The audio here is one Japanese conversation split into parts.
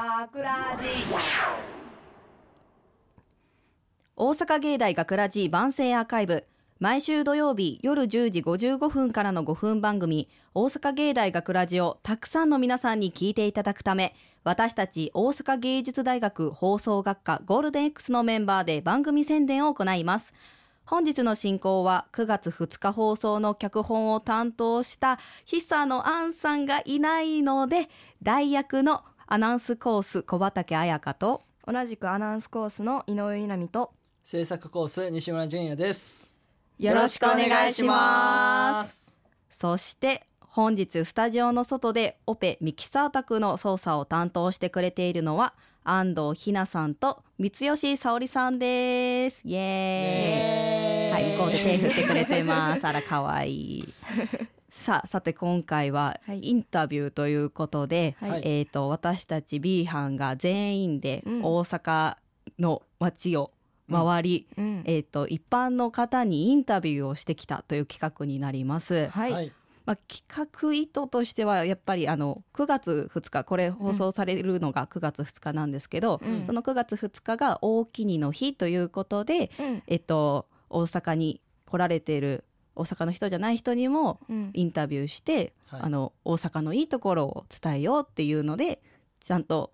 学ラジ大阪芸大学ラジ番宣アーカイブ。毎週土曜日夜10時55分からの5分番組大阪芸大学ラジをたくさんの皆さんに聞いていただくため私たち大阪芸術大学放送学科ゴールデン X のメンバーで番組宣伝を行います。本日の進行は9月2日放送の脚本を担当した久野杏さんがいないので代役のアナウンスコース小畑彩香と同じくアナウンスコースの井上みなみと制作コース西村淳也です。よろしくお願いします。そして本日スタジオの外でオペミキサー宅の操作を担当してくれているのは安藤ひなさんと三吉沙織さんです。イエーイ。はい向こうで手振ってくれてます。あら可愛いさあさて今回ははい。インタビューということで、はい。えー、と私たち B 班が全員でうん。大阪の街を回り、うん。えー、と一般の方にインタビューをしてきたという企画になります。はい、まあ、企画意図としてはやっぱりあの9月2日これ放送されるのが9月2日なんですけど、うん。その9月2日が大きにの日ということで、うん。えっと、大阪に来られている大阪の人じゃない人にもうん。インタビューして、はい。あの大阪のいいところを伝えようっていうのでちゃんと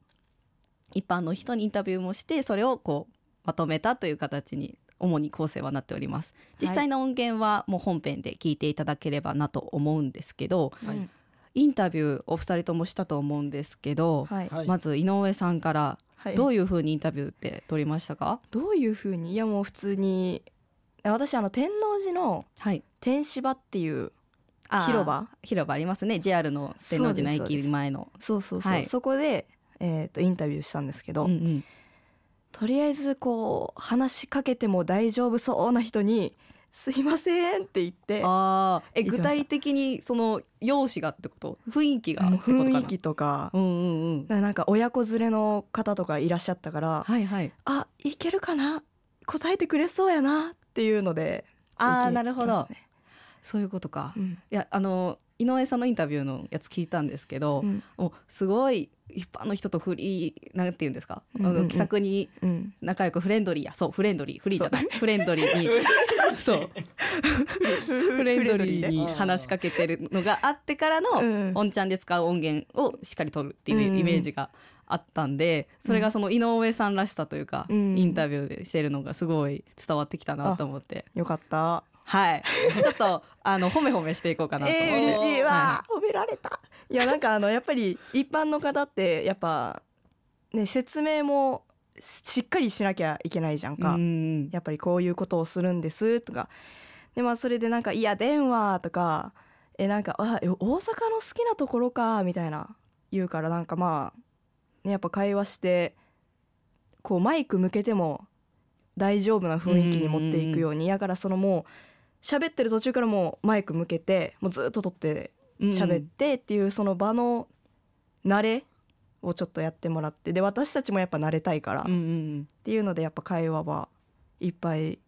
一般の人にインタビューもしてそれをこうまとめたという形に主に構成はなっております。実際の音源はもう本編で聞いていただければなと思うんですけどはい。うんインタビューお二人ともしたと思うんですけど、はい。はい。まず井上さんからはい。どういうふうにインタビューって取りましたか、どういうふうに？いやもう普通に私あの天王寺のはい。天芝っていう広場？広場ありますね。JR の天王寺の駅前の。そうそうそう、はい。そこで、えー、とインタビューしたんですけど、うんうん。とりあえずこう話しかけても大丈夫そうな人に「すいません」って言ってあー。え具体的にその容姿がってこと？雰囲気が雰囲気とか。うんうんうん。ななんか親子連れの方とかいらっしゃったから「はいはい。あいけるかな？答えてくれそうやな」っていうのであー行きなるほど。そういうことか、いうん。やあの井上さんのインタビューのやつ聞いたんですけど、うん。もうすごい一般の人とフリーなんていうんですか、うんうんうん。気さくにうん。仲良くフレンドリーやそうフレンドリーフリーじゃない。フレンドリーにそう。フレンドリーに 話しかけてるのがあってからの、うん。オンチャンで使う音源をしっかり取るっていううんうんイメージがあったんで、それがその井上さんらしさというか、うん。インタビューでしてるのがすごい伝わってきたなと思って。よかった。はい。ちょっと あの褒め褒めしていこうかなと。思って、えー、嬉しい。わ、は褒められた。いやなんかあのやっぱり一般の方ってやっぱね説明もしっかりしなきゃいけないじゃんか、うんやっぱりこういうことをするんですとか。でまあそれでなんか「いや電話」とか「えなんかあえ大阪の好きなところか」みたいな言うからなんかまあ、ね、やっぱ会話してこうマイク向けても大丈夫な雰囲気に持っていくようにやからそのもう喋ってる途中からもうマイク向けてもうずっと撮って喋ってっていうその場の慣れをちょっとやってもらってで私たちもやっぱ慣れたいから、っていうのでやっぱ会話はいっぱい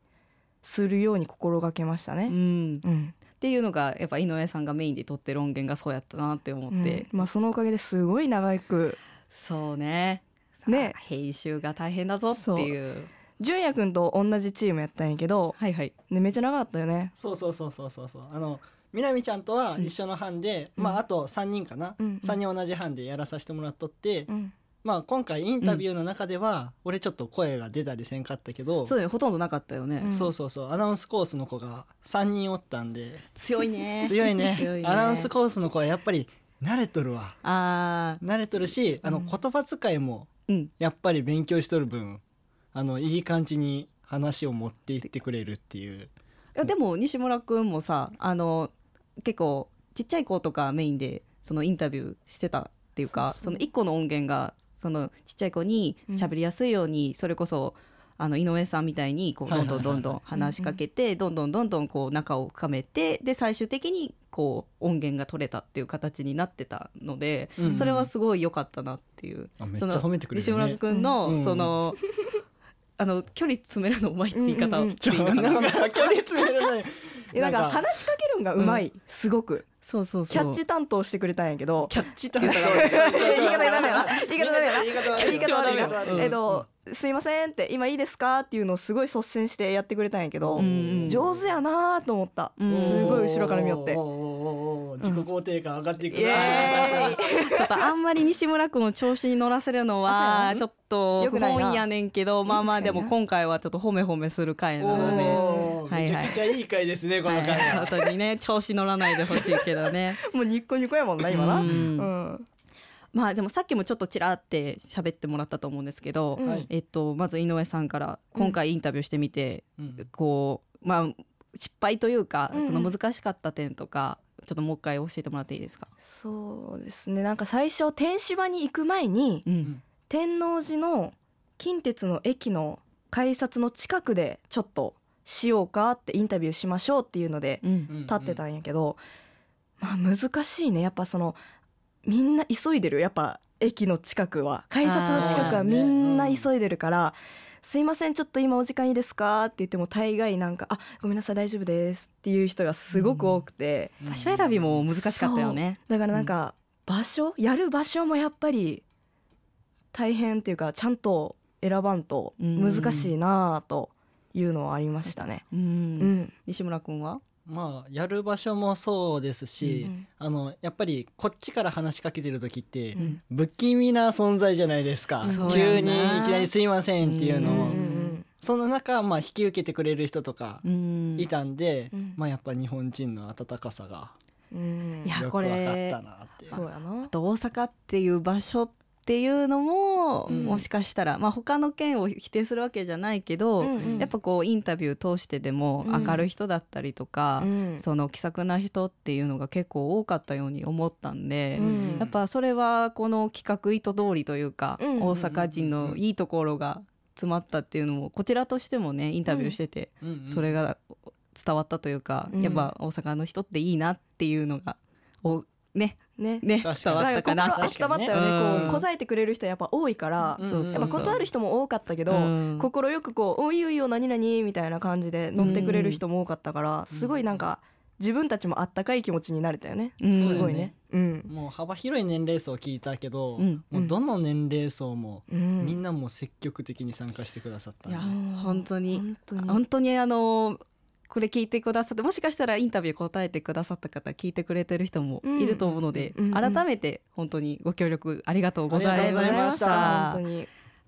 するように心がけましたうんうね。ん。うん。っていうのがやっぱ井上さんがメインで撮ってる音源がそうやったなって思って、うん。まあそのおかげですごい長くそうね。ね。編集が大変だぞっていう。純也くんと同じチームやったんやけど、はいはい。ね、めっちゃ長かったよね。そうそうそうそうそうそう。あのみなみちゃんとは一緒の班で、うん。まああと3人かな、うんうん。3人同じ班でやらさせてもらっとって、うん。まあ今回インタビューの中では、俺ちょっと声が出たりせんかったけどそうだよ。ほとんどなかったよね、うん。そうそうそう。アナウンスコースの子が3人おったんで。強いね。強いね。強いね。アナウンスコースの子はやっぱり慣れとるわ。あ慣れとるしあのうん。言葉遣いもやっぱり勉強しとる分あのいい感じに話を持っていってくれるっていう。いやでも西村くんもさあの結構ちっちゃい子とかメインでそのインタビューしてたっていうかその一個の音源がそのちっちゃい子に喋りやすいように、それこそあの井上さんみたいにこうどんどんどんどん話しかけてどんどんどんどんこう仲を深めてで最終的にこう音源が取れたっていう形になってたので、うんそれはすごい良かったなっていう。あめっちゃその褒めてくれるね。西村くんの、うんそのあの距離詰めるのうまいって言い方をうんうん。距離詰めるねえなんかなんか。話しかけるんがうまい、すごく。そうそうそう。キャッチ担当してくれたんやけど。キャッチ担当。言い方ダメやな言い方ダメやな言い方悪い。言い方悪い。な言い方悪い。えっと「すいません」って「今いいですか?」っていうのをすごい率先してやってくれたんやけど、うんうん上手やなと思った、うん。すごい後ろから見よって。自己肯定感上がっていくイエなーイ。ちょっとあんまり西村君を調子に乗らせるのはちょっと不本意やねんけどまあまあでも今回はちょっと褒め褒めする回なので。はいはい。めちゃくちゃいい回ですねこのは。い回は本当にね調子乗らないでほしいけどね。もうニッコニコやもんな今な。ううんん、まあでもさっきもちょっとちらって喋ってもらったと思うんですけど、うん。はい。えっと、まず井上さんから今回インタビューしてみて、うん。こうまあ失敗というか、その難しかった点とかちょっともう一回教えてもらっていいですか、そうですね。なんか最初天芝に行く前にうん。天王寺の近鉄の駅の改札の近くでちょっとしようかってインタビューしましょうっていうのでうん。立ってたんやけど、まあ難しいね。やっぱそのみんな急いでるやっぱ駅の近くは。改札の近くはみんな急いでるから「すいませんちょっと今お時間いいですか?」って言っても大概なんか「あごめんなさい大丈夫です」っていう人がすごく多くて、うん。場所選びも難しかったよね。だからなんか場所やる場所もやっぱり大変っていうかちゃんと選ばんと難しいなあというのはありましたね。うん。うん。西村君は？まあやる場所もそうですし、うんあのやっぱりこっちから話しかけてる時って、うん。不気味な存在じゃないですか。急にいきなり「すいません」っていうのを、うんうんその中、まあ、引き受けてくれる人とかうん。いたんで、うん。まあ、やっぱ日本人の温かさがうん。いやよくこれ分かったなってそう。やなあと大阪っていう場所っていうのも、うん。もしかしたら、まあ、他の県を否定するわけじゃないけど、うんうん。やっぱこうインタビュー通してでもうん。明るい人だったりとか、うん。その気さくな人っていうのが結構多かったように思ったんで、うん。やっぱそれはこの企画意図通りというか、うん大阪人のいいところが詰まったっていうのもこちらとしてもねインタビューしてて、うんうん。それが伝わったというか、うん。やっぱ大阪の人っていいなっていうのがおねね。ね。確かに。伝わったかな。なんか心温まったよね。確かにね。こう答えてくれる人やっぱ多いから、うん。やっぱ断る人も多かったけど、うん。心よくこう「おいいよいいよ何々」みたいな感じで乗ってくれる人も多かったから、すごいなんか自分たちもあったかい気持ちになれたよね、うん。すごいね。うん、もう幅広い年齢層を聞いたけど、うん。もうどの年齢層も、うん、みんなもう積極的に参加してくださったいやんで本当に。本当に。本当にあのこれ聞いてくださってもしかしたらインタビュー答えてくださった方聞いてくれてる人もいると思うので、うんうんうん改めて本当にご協力ありがとうございました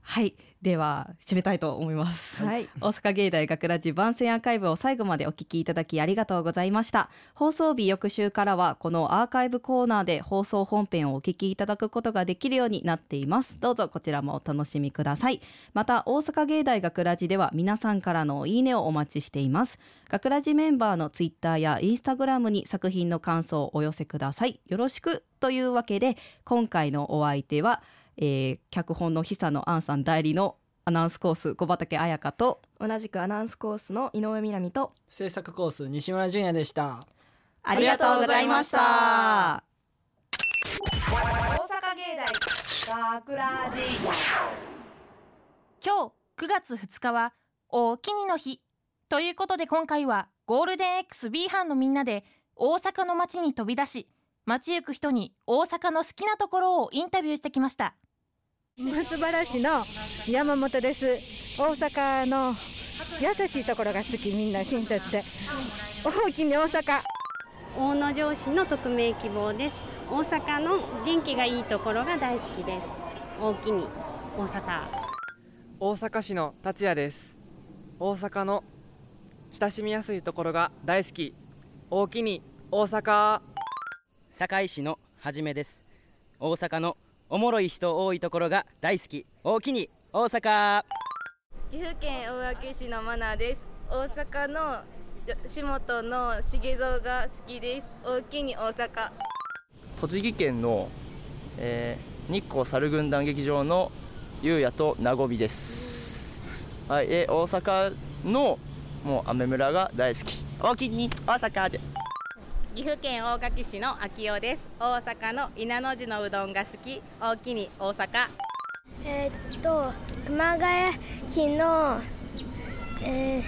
はい。では締めたいと思います、はい。大阪芸大学ラジ番宣アーカイブを最後までお聞きいただきありがとうございました。放送日翌週からはこのアーカイブコーナーで放送本編をお聞きいただくことができるようになっています。どうぞこちらもお楽しみください。また大阪芸大学ラジでは皆さんからのいいねをお待ちしています。学ラジメンバーのツイッターやインスタグラムに作品の感想をお寄せください。よろしくというわけで今回のお相手は、えー脚本の久野杏さん代理のアナウンスコース小畑彩香と同じくアナウンスコースの井上みなみと制作コース西村淳也でした。ありがとうございました。大阪芸大学ラジ今日9月2日はおおきにの日。ということで今回はゴールデン XB 班のみんなで大阪の街に飛び出し街行く人に大阪の好きなところをインタビューしてきました松原市の山本です。大阪の優しいところが好きみんな親切で。大きに大阪。大野城市の匿名希望です。大阪の元気がいいところが大好きです。大きに大阪。大阪市の達也です。大阪の親しみやすいところが大好き。大きに大阪。堺市のはじめです。大阪のおもろい人多いところが大好き。大きに。大阪。岐阜県大垣市のマナです。大阪のし下の重蔵が好きです。大きに大阪。栃木県の、えー日光猿軍団劇場のゆうやとなごびです。はい。えー大阪のもう雨村が大好き。おおきに大阪で岐阜県大垣市の秋代です。大阪の稲の字のうどんが好き。大きに大阪。えーっと熊谷市の、えー、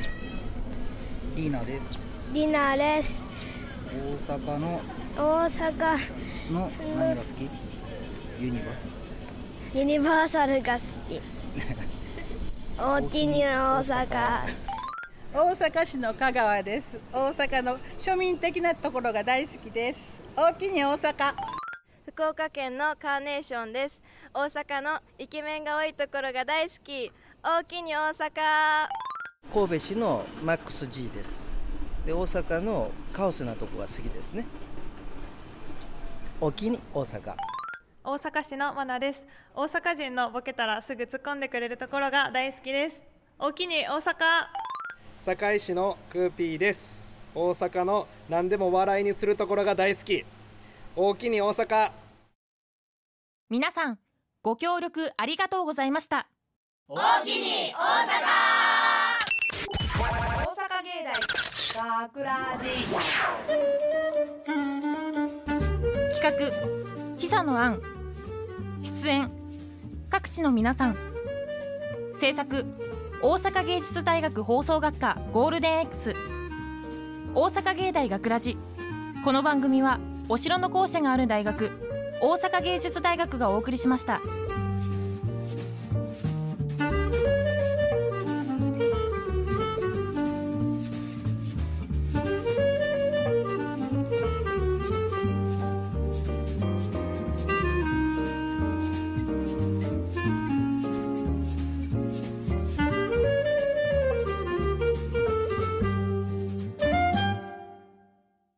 リーナです。リナです。大阪の大阪の何が好き？ユニバユニバーサルが好き。大きに大阪大阪市の香川です。大阪の庶民的なところが大好きです。大きに大阪。福岡県のカーネーションです。大阪のイケメンが多いところが大好き。大きに大阪。神戸市のマックス G です。で大阪のカオスなとこが好きですね。大きに大阪。大阪市のマナです。大阪人のボケたらすぐ突っ込んでくれるところが大好きです。大きに大阪堺市のクーピーです。大阪の何でも笑いにするところが大好き。大きに大阪。皆さんご協力ありがとうございました。大きに大阪。大阪芸大学ラジ企画久野杏出演各地の皆さん。制作大阪芸術大学放送学科ゴールデン X 大阪芸大学ラジこの番組はお城の校舎がある大学大阪芸術大学がお送りしました。